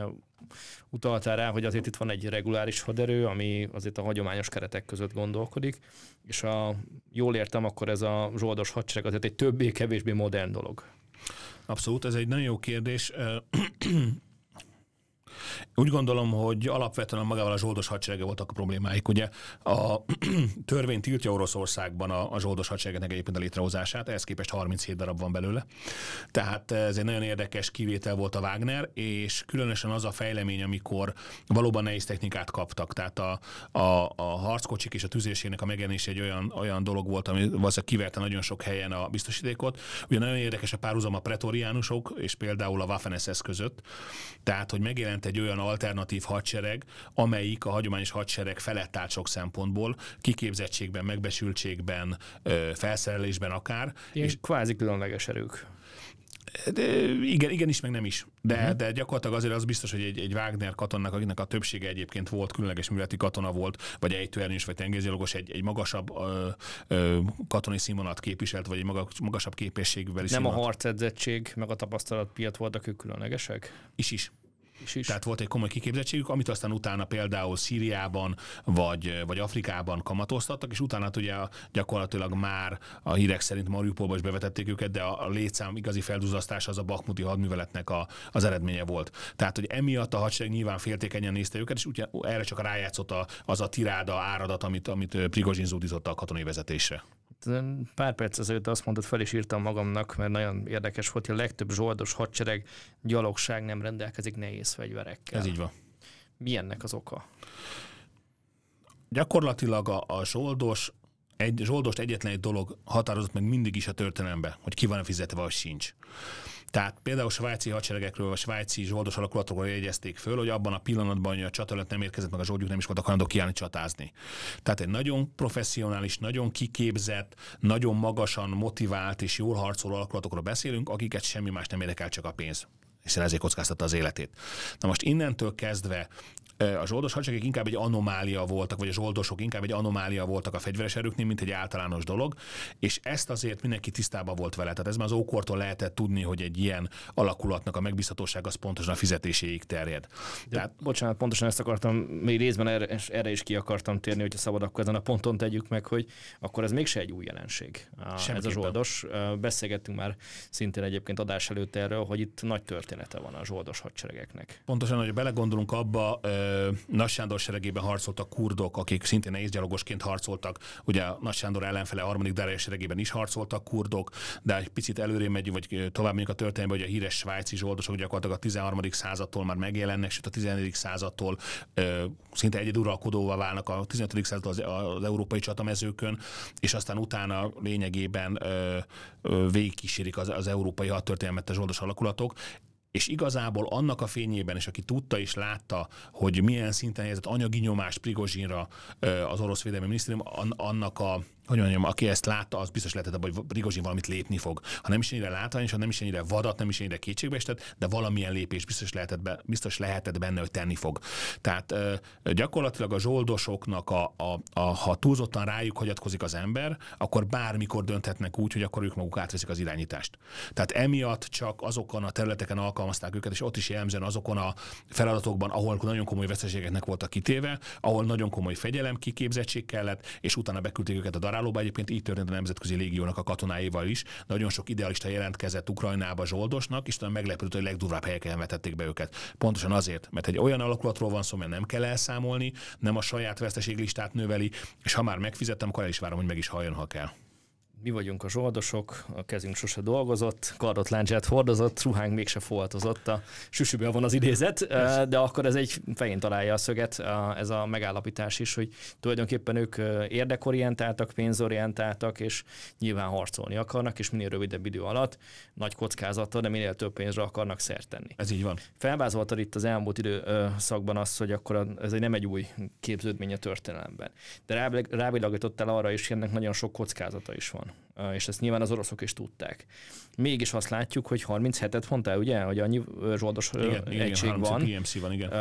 utaltál rá, hogy azért itt van egy reguláris haderő, ami azért a hagyományos keretek között gondolkodik, és ha jól értem, akkor ez a zsoldos hadsereg azért egy többé-kevésbé modern dolog. Abszolút, ez egy nagyon jó kérdés. Úgy gondolom, hogy alapvetően magával a zsoldos hadserege voltak a problémáik. Ugye a törvény tiltja Oroszországban a, a zsoldos hadseregnek egyébként a létrehozását, ehhez képest 37 darab van belőle. Tehát ez egy nagyon érdekes kivétel volt a Wagner, és különösen az a fejlemény, amikor valóban nehéz technikát kaptak. Tehát a, a, a harckocsik és a tüzérségnek a megjelenése egy olyan, olyan dolog volt, ami valószínűleg kiverte nagyon sok helyen a biztosítékot. Ugye nagyon érdekes a párhuzam a pretoriánusok és például a Waffen SS között. Tehát, hogy megjelent egy olyan alternatív hadsereg, amelyik a hagyományos hadsereg felett állt sok szempontból, kiképzettségben, megbesültségben, felszerelésben akár. Ilyen és kvázi különleges erők. De igen, igen is, meg nem is. De, uh-huh. de gyakorlatilag azért az biztos, hogy egy, egy Wagner katonnak, akinek a többsége egyébként volt, különleges műveleti katona volt, vagy ejtőernyős, vagy tengerészgyalogos, egy, egy magasabb ö, ö, katonai színvonalat képviselt, vagy egy magas, magasabb képességű Nem színvonalat. a harcedzettség, meg a tapasztalat piac voltak ők különlegesek? Is is is, is. Tehát volt egy komoly kiképzettségük, amit aztán utána például Szíriában vagy, vagy Afrikában kamatoztattak, és utána hát ugye gyakorlatilag már a hírek szerint Mariupolba is bevetették őket, de a, létszám igazi felduzasztás az a Bakmuti hadműveletnek a, az eredménye volt. Tehát, hogy emiatt a hadsereg nyilván féltékenyen nézte őket, és ugye erre csak rájátszott a, az a tiráda, áradat, amit, amit Prigozsin zúdította a katonai vezetésre pár perc ezelőtt azt mondtad, fel is írtam magamnak, mert nagyon érdekes volt, hogy a legtöbb zsoldos hadsereg gyalogság nem rendelkezik nehéz fegyverekkel. Ez így van. Mi ennek az oka? Gyakorlatilag a, a zsoldos egy zsoldost egyetlen egy dolog határozott meg mindig is a történelembe, hogy ki van fizetve, vagy sincs. Tehát például a svájci hadseregekről, a svájci zsoldos alakulatokról jegyezték föl, hogy abban a pillanatban, hogy a csata nem érkezett meg a zsoldjuk, nem is voltak hajlandók kiállni csatázni. Tehát egy nagyon professzionális, nagyon kiképzett, nagyon magasan motivált és jól harcoló alakulatokról beszélünk, akiket semmi más nem érdekel, csak a pénz hiszen ezért kockáztatta az életét. Na most innentől kezdve a zsoldos hadseregek inkább egy anomália voltak, vagy a zsoldosok inkább egy anomália voltak a fegyveres erőknél, mint egy általános dolog, és ezt azért mindenki tisztában volt vele. Tehát ez már az ókortól lehetett tudni, hogy egy ilyen alakulatnak a megbízhatóság az pontosan a fizetéséig terjed. De, Tehát, bocsánat, pontosan ezt akartam, még részben erre, erre is ki akartam térni, hogyha szabad, akkor ezen a ponton tegyük meg, hogy akkor ez mégse egy új jelenség. Ez a zsoldos. Beszélgettünk már szintén egyébként adás előtt erről, hogy itt nagy története van a zsoldos hadseregeknek. Pontosan, hogy belegondolunk abba, nagy Sándor seregében harcoltak kurdok, akik szintén nehézgyalogosként harcoltak. Ugye Nagy Sándor ellenfele harmadik Dária seregében is harcoltak kurdok, de egy picit előré megyünk, vagy tovább megyünk a történetben, hogy a híres svájci zsoldosok gyakorlatilag a 13. századtól már megjelennek, sőt a 14. századtól ö, szinte egyeduralkodóval válnak a 15. századtól az, az európai csatamezőkön, és aztán utána lényegében ö, ö, végigkísérik az, az európai hadtörténelmet a zsoldos alakulatok és igazából annak a fényében, és aki tudta és látta, hogy milyen szinten helyezett anyagi nyomást Prigozsinra az orosz védelmi minisztérium, annak a hogy mondjam, aki ezt látta, az biztos lehetett abban, hogy Prigozsin valamit lépni fog. Ha nem is ennyire látványos, ha nem is ennyire vadat, nem is ennyire kétségbeestet, de valamilyen lépés biztos lehetett, be, biztos lehetett benne, hogy tenni fog. Tehát gyakorlatilag a zsoldosoknak, a, a, a, ha túlzottan rájuk hagyatkozik az ember, akkor bármikor dönthetnek úgy, hogy akkor ők maguk átveszik az irányítást. Tehát emiatt csak azokon a területeken alkalmazták őket, és ott is jellemzően azokon a feladatokban, ahol nagyon komoly veszteségeknek voltak kitéve, ahol nagyon komoly fegyelem, kiképzettség kellett, és utána beküldték őket a darálóba. Egyébként így történt a Nemzetközi Légiónak a katonáival is. Nagyon sok idealista jelentkezett Ukrajnába zsoldosnak, és talán meglepődött, hogy legdurvább helyeken vetették be őket. Pontosan azért, mert egy olyan alakulatról van szó, mert nem kell elszámolni, nem a saját veszteséglistát növeli, és ha már megfizettem, akkor el is várom, hogy meg is halljon, ha kell mi vagyunk a zsoldosok, a kezünk sose dolgozott, kardot láncsát hordozott, ruhánk mégse foltozott, a süsüből van az idézet, de akkor ez egy fején találja a szöget, ez a megállapítás is, hogy tulajdonképpen ők érdekorientáltak, pénzorientáltak, és nyilván harcolni akarnak, és minél rövidebb idő alatt nagy kockázattal, de minél több pénzre akarnak szert tenni. Ez így van. Felvázoltad itt az elmúlt időszakban azt, hogy akkor ez egy nem egy új képződmény a történelemben. De rávilágítottál arra is, hogy ennek nagyon sok kockázata is van és ezt nyilván az oroszok is tudták. Mégis azt látjuk, hogy 37-et mondtál, ugye, hogy annyi zsoldos igen, egység igen, van, van igen.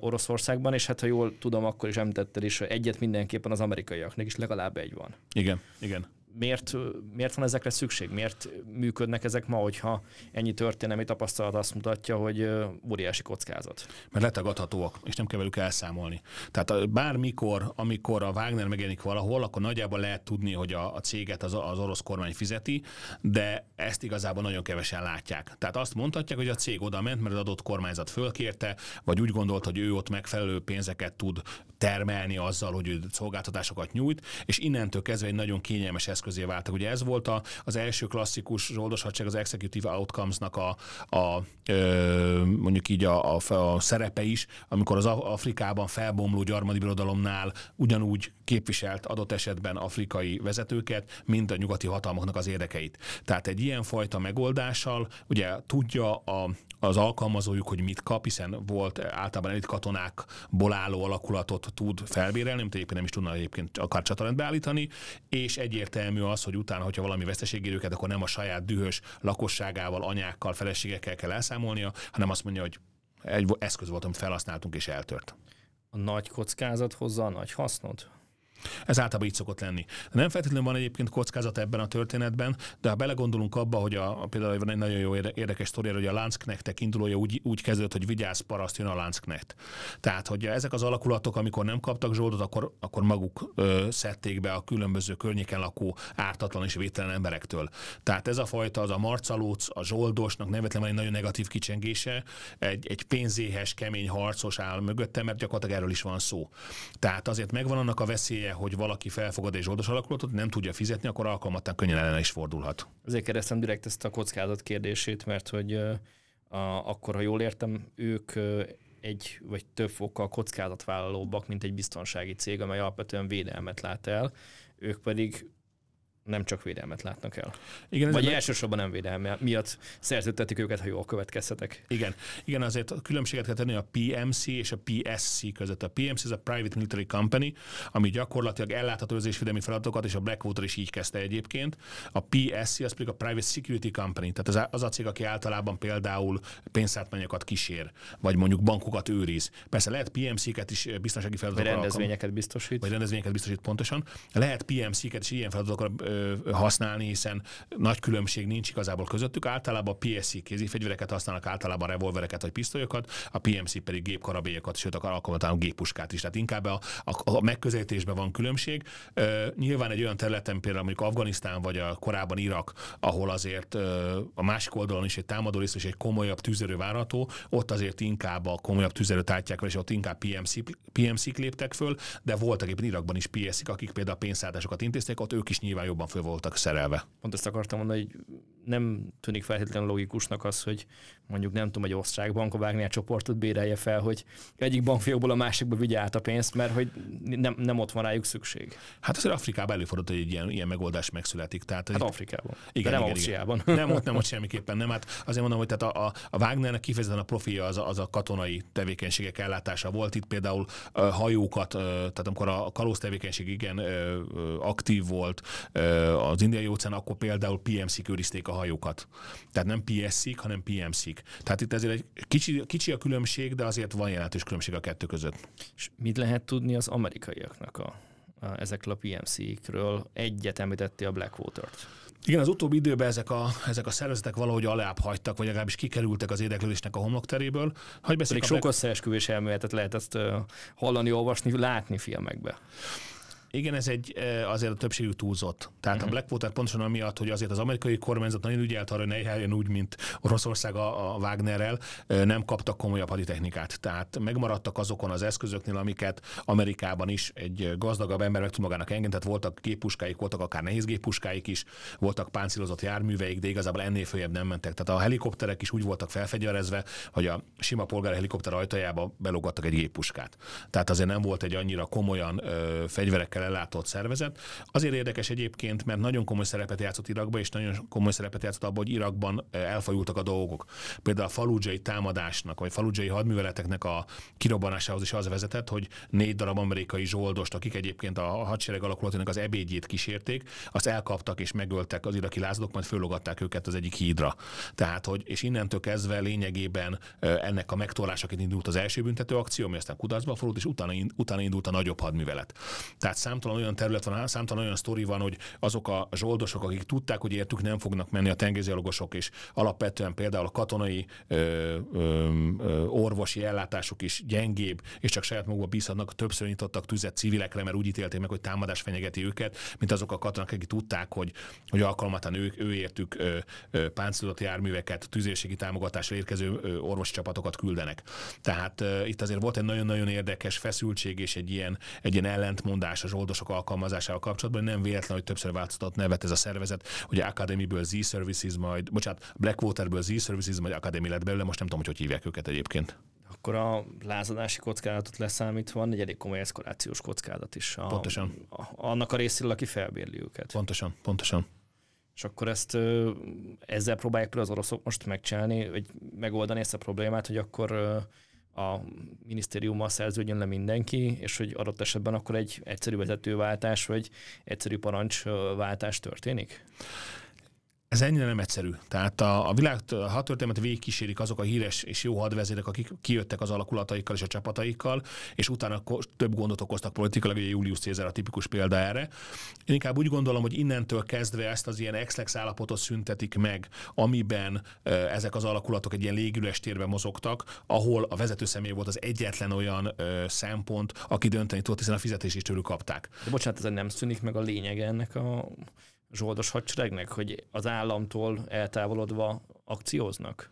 Oroszországban, és hát ha jól tudom, akkor is említetted is, egyet mindenképpen az amerikaiaknak is legalább egy van. Igen, igen miért, miért van ezekre szükség? Miért működnek ezek ma, hogyha ennyi történelmi tapasztalat azt mutatja, hogy óriási kockázat? Mert letagadhatóak, és nem kell velük elszámolni. Tehát bármikor, amikor a Wagner megjelenik valahol, akkor nagyjából lehet tudni, hogy a, a céget az, az orosz kormány fizeti, de ezt igazából nagyon kevesen látják. Tehát azt mondhatják, hogy a cég oda ment, mert az adott kormányzat fölkérte, vagy úgy gondolt, hogy ő ott megfelelő pénzeket tud termelni azzal, hogy ő szolgáltatásokat nyújt, és innentől kezdve egy nagyon kényelmes eszközé váltak. Ugye ez volt a, az első klasszikus zsoldos hadsereg, az Executive Outcomes-nak a, a ö, mondjuk így a, a, a szerepe is, amikor az Afrikában felbomló gyarmati birodalomnál ugyanúgy képviselt adott esetben afrikai vezetőket, mint a nyugati hatalmaknak az érdekeit. Tehát egy ilyen fajta megoldással ugye tudja a, az alkalmazójuk, hogy mit kap, hiszen volt általában elit katonákból álló alakulatot tud felbérelni, amit egyébként nem is tudna egyébként akár csatarendbe állítani, és egyértelmű az, hogy utána, hogyha valami veszteség őket, akkor nem a saját dühös lakosságával, anyákkal, feleségekkel kell elszámolnia, hanem azt mondja, hogy egy eszköz volt, amit felhasználtunk és eltört. A nagy kockázat hozza a nagy hasznot? Ez általában így szokott lenni. Nem feltétlenül van egyébként kockázat ebben a történetben, de ha belegondolunk abba, hogy a, például van egy nagyon jó érdekes sztori, hogy a Lanzknechtek indulója úgy, úgy kezdődött, hogy vigyázz paraszt, jön a Lanzknecht. Tehát, hogy ezek az alakulatok, amikor nem kaptak zsoldot, akkor, akkor maguk ö, szedték be a különböző környéken lakó ártatlan és vételen emberektől. Tehát ez a fajta, az a marcalóc, a zsoldosnak nevetlen egy nagyon negatív kicsengése, egy, egy pénzéhes, kemény harcos áll mögötte, mert gyakorlatilag erről is van szó. Tehát azért megvan annak a veszélye, hogy valaki felfogad egy zsoldos alakulatot, nem tudja fizetni, akkor alkalmattán könnyen ellene is fordulhat. Azért kérdeztem direkt ezt a kockázat kérdését, mert hogy a, akkor, ha jól értem, ők egy vagy több fokkal kockázatvállalóbbak, mint egy biztonsági cég, amely alapvetően védelmet lát el, ők pedig nem csak védelmet látnak el. Igen, Vagy elsősorban nem védelme miatt szerződtetik őket, ha jól következhetek. Igen, igen azért a különbséget kell tenni a PMC és a PSC között. A PMC ez a Private Military Company, ami gyakorlatilag elláthat őrzésvédelmi feladatokat, és a Blackwater is így kezdte egyébként. A PSC az pedig a Private Security Company, tehát az a cég, aki általában például pénzátmányokat kísér, vagy mondjuk bankokat őriz. Persze lehet PMC-ket is biztonsági feladatokat. Vagy rendezvényeket biztosít. Vagy rendezvényeket biztosít pontosan. Lehet PMC-ket is ilyen feladatokat használni, hiszen nagy különbség nincs igazából közöttük. Általában a PSC kézifegyvereket használnak, általában revolvereket vagy pisztolyokat, a PMC pedig gépkarabélyokat, sőt, a alkalmatlanul géppuskát is. Tehát inkább a, a, a megközelítésben van különbség. Uh, nyilván egy olyan területen, például mondjuk Afganisztán vagy a korábban Irak, ahol azért uh, a másik oldalon is egy támadó rész és egy komolyabb tűzerő várható, ott azért inkább a komolyabb tűzerőt állítják és ott inkább PMC, PMC-k léptek föl, de voltak éppen Irakban is PSC-k, akik például a pénzszállásokat intézték, ott ők is nyilván jobban föl voltak szerelve. Pont ezt akartam mondani, hogy nem tűnik feltétlenül logikusnak az, hogy mondjuk nem tudom, egy osztrák bank a Wagner csoportot bérelje fel, hogy egyik bankfiókból a másikba vigye át a pénzt, mert hogy nem, nem ott van rájuk szükség. Hát azért Afrikában előfordult, hogy egy ilyen, ilyen megoldás megszületik. Tehát, hát Afrikában. Igen, De nem igen, Ausztriában. Nem ott, nem ott semmiképpen nem. Hát azért mondom, hogy tehát a, a, a Wagnernek kifejezetten a profilja az a, az a katonai tevékenységek ellátása volt. Itt például hajókat, tehát amikor a kalóz tevékenység igen aktív volt az indiai óceán, akkor például PMC-k őrizték a hajókat. Tehát nem PSC-k, hanem PMC-k. Tehát itt ezért egy kicsi, kicsi a különbség, de azért van jelentős különbség a kettő között. És mit lehet tudni az amerikaiaknak a, a ezekről a PMC-kről? Egyet említettél a Blackwater-t. Igen, az utóbbi időben ezek a, ezek a szervezetek valahogy alább hagytak, vagy legalábbis kikerültek az érdeklődésnek a homlokteréből. Hogy Pedig sok összeesküvés elméletet lehet ezt uh, hallani, olvasni, látni filmekbe. Igen, ez egy azért a többségük túlzott. Tehát uh-huh. a Blackwater pontosan amiatt, hogy azért az amerikai kormányzat nagyon ügyelt arra, hogy ne járjon úgy, mint Oroszország a, a Wagnerrel, nem kaptak komolyabb haditechnikát. Tehát megmaradtak azokon az eszközöknél, amiket Amerikában is egy gazdagabb ember meg tud magának engedni. Tehát voltak géppuskáik, voltak akár nehéz géppuskáik is, voltak páncélozott járműveik, de igazából ennél följebb nem mentek. Tehát a helikopterek is úgy voltak felfegyverezve, hogy a sima polgári helikopter ajtajába belógattak egy géppuskát. Tehát azért nem volt egy annyira komolyan ö, fegyverekkel ellátott szervezet. Azért érdekes egyébként, mert nagyon komoly szerepet játszott Irakban, és nagyon komoly szerepet játszott abban, hogy Irakban elfajultak a dolgok. Például a faludzsai támadásnak, vagy faludzsai hadműveleteknek a kirobbanásához is az vezetett, hogy négy darab amerikai zsoldost, akik egyébként a hadsereg alakulatának az ebédjét kísérték, azt elkaptak és megöltek az iraki lázadók, majd föllogatták őket az egyik hídra. Tehát, hogy, és innentől kezdve lényegében ennek a megtorlásaként indult az első büntető akció, ami aztán kudarcba fordult, és utána, utána indult a nagyobb hadművelet. Tehát számtalan olyan terület van, számtalan olyan sztori van, hogy azok a zsoldosok, akik tudták, hogy értük nem fognak menni a tengerészgyalogosok, és alapvetően például a katonai ö, ö, ö, orvosi ellátásuk is gyengébb, és csak saját magukba bízhatnak, többször nyitottak tüzet civilekre, mert úgy ítélték meg, hogy támadás fenyegeti őket, mint azok a katonák, akik tudták, hogy, hogy alkalmatlan ő, ő értük páncélozott járműveket, tüzérségi támogatásra érkező ö, orvosi csapatokat küldenek. Tehát ö, itt azért volt egy nagyon-nagyon érdekes feszültség és egy ilyen, egy ilyen ellentmondás a zsoldosok alkalmazásával kapcsolatban. Nem véletlen, hogy többször változtatott nevet ez a szervezet, hogy Academy-ből Z-Services, majd, bocsánat, Blackwater-ből Z-Services, majd Academy lett belőle, most nem tudom, hogy hogy hívják őket egyébként akkor a lázadási kockázatot leszámítva van egy elég komoly eszkalációs kockázat is. A, pontosan. A, annak a részéről, aki felbérli őket. Pontosan, pontosan. És akkor ezt ezzel próbálják például az oroszok most megcsinálni, vagy megoldani ezt a problémát, hogy akkor a minisztériummal szerződjön le mindenki, és hogy adott esetben akkor egy egyszerű vezetőváltás, vagy egyszerű parancsváltás történik? Ez ennyire nem egyszerű. Tehát a, a világ hadtörténetet végigkísérik azok a híres és jó hadvezérek, akik kijöttek az alakulataikkal és a csapataikkal, és utána több gondot okoztak politikailag, ugye Julius Caesar a tipikus példa erre. Én inkább úgy gondolom, hogy innentől kezdve ezt az ilyen ex állapotot szüntetik meg, amiben ezek az alakulatok egy ilyen légüles térben mozogtak, ahol a vezető személy volt az egyetlen olyan ö, szempont, aki dönteni tudott, hiszen a fizetés is tőlük kapták. De bocsánat, ez nem szűnik meg a lényege ennek a zsoldos hadseregnek, hogy az államtól eltávolodva akcióznak?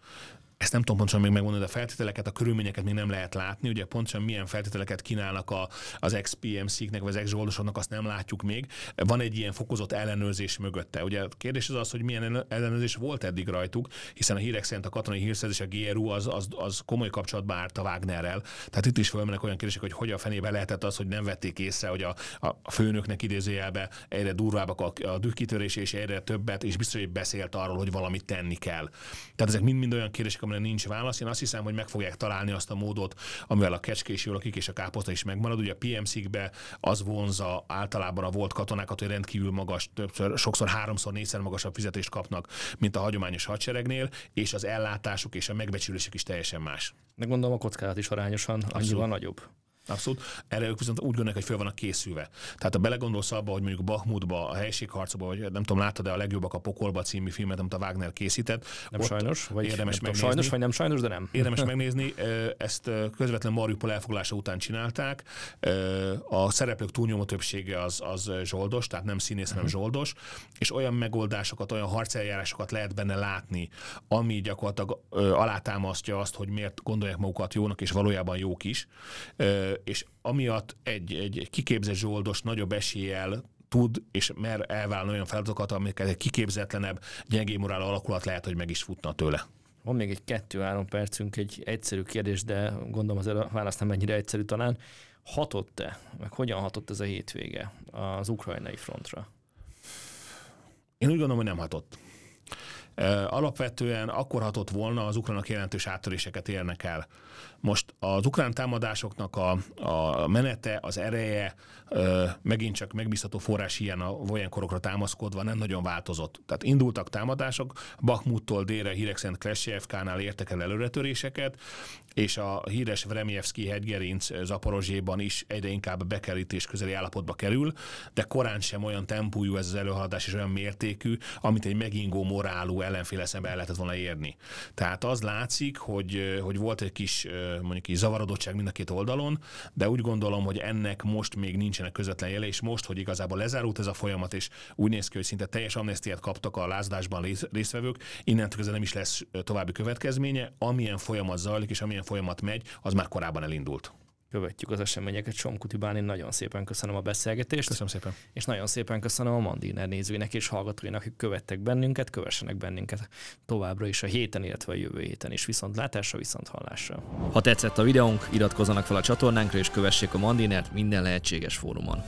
Ezt nem tudom pontosan még megmondani, de a feltételeket, a körülményeket még nem lehet látni. Ugye pontosan milyen feltételeket kínálnak a, az ex-PMC-knek, vagy az ex-zsoldosoknak, azt nem látjuk még. Van egy ilyen fokozott ellenőrzés mögötte. Ugye a kérdés az az, hogy milyen ellenőrzés volt eddig rajtuk, hiszen a hírek szerint a katonai hírszerzés, a GRU az, az, az komoly kapcsolatban állt a Wagnerrel. Tehát itt is fölmennek olyan kérdések, hogy hogy a fenébe lehetett az, hogy nem vették észre, hogy a, a főnöknek idézőjelbe egyre durvábbak a, a dühkitörés, és egyre többet, és biztos, hogy beszélt arról, hogy valamit tenni kell. Tehát ezek mind-mind olyan kérdések, amire nincs válasz. Én azt hiszem, hogy meg fogják találni azt a módot, amivel a kecskés jól és a káposzta is megmarad. Ugye a PMC-kbe az vonza általában a volt katonákat, hogy rendkívül magas, többször, sokszor háromszor, négyszer magasabb fizetést kapnak, mint a hagyományos hadseregnél, és az ellátásuk és a megbecsülésük is teljesen más. De gondolom a kockázat is arányosan annyival nagyobb. Abszolút. Erre ők viszont úgy gondolják, hogy föl vannak készülve. Tehát ha belegondolsz abba, hogy mondjuk Bahmutba, a helységharcba, vagy nem tudom, láttad-e a legjobbak a pokolba című filmet, amit a Wagner készített. Nem ott sajnos, vagy érdemes nem tudom, sajnos, vagy nem sajnos, de nem. Érdemes megnézni. Ezt közvetlen Mariupol elfoglalása után csinálták. A szereplők túlnyomó többsége az, az zsoldos, tehát nem színész, hanem uh-huh. zsoldos, és olyan megoldásokat, olyan harceljárásokat lehet benne látni, ami gyakorlatilag alátámasztja azt, hogy miért gondolják magukat jónak, és valójában jók is és amiatt egy, egy, egy kiképzett zsoldos nagyobb eséllyel tud és mer elválni olyan feladatokat, amiket egy kiképzetlenebb, gyengé morál alakulat lehet, hogy meg is futna tőle. Van még egy kettő-három percünk, egy egyszerű kérdés, de gondolom azért a válasz nem ennyire egyszerű talán. Hatott-e, meg hogyan hatott ez a hétvége az ukrajnai frontra? Én úgy gondolom, hogy nem hatott. Alapvetően akkor hatott volna, az ukránok jelentős áttöréseket érnek el. Most az ukrán támadásoknak a, a menete, az ereje megint csak megbízható forrás ilyen a korokra támaszkodva nem nagyon változott. Tehát indultak támadások, Bakhmuttól délre hírek szerint Klesjevkánál értek el előretöréseket, és a híres Vremjevszki hegygerinc Zaporozséban is egyre inkább bekerítés közeli állapotba kerül, de korán sem olyan tempójú ez az előhaladás és olyan mértékű, amit egy megingó morálú ellenféle szembe el lehetett volna érni. Tehát az látszik, hogy, hogy volt egy kis mondjuk így zavarodottság mind a két oldalon, de úgy gondolom, hogy ennek most még nincsenek közvetlen jele, és most, hogy igazából lezárult ez a folyamat, és úgy néz ki, hogy szinte teljes amnestiát kaptak a lázadásban résztvevők, innentől kezdve nem is lesz további következménye, amilyen folyamat zajlik, és amilyen folyamat megy, az már korábban elindult követjük az eseményeket. Somkuti Bálin, nagyon szépen köszönöm a beszélgetést. Köszönöm szépen. És nagyon szépen köszönöm a Mandiner nézőinek és hallgatóinak, akik követtek bennünket, kövessenek bennünket továbbra is a héten, illetve a jövő héten is. Viszont látásra, viszont hallásra. Ha tetszett a videónk, iratkozzanak fel a csatornánkra és kövessék a Mandinert minden lehetséges fórumon.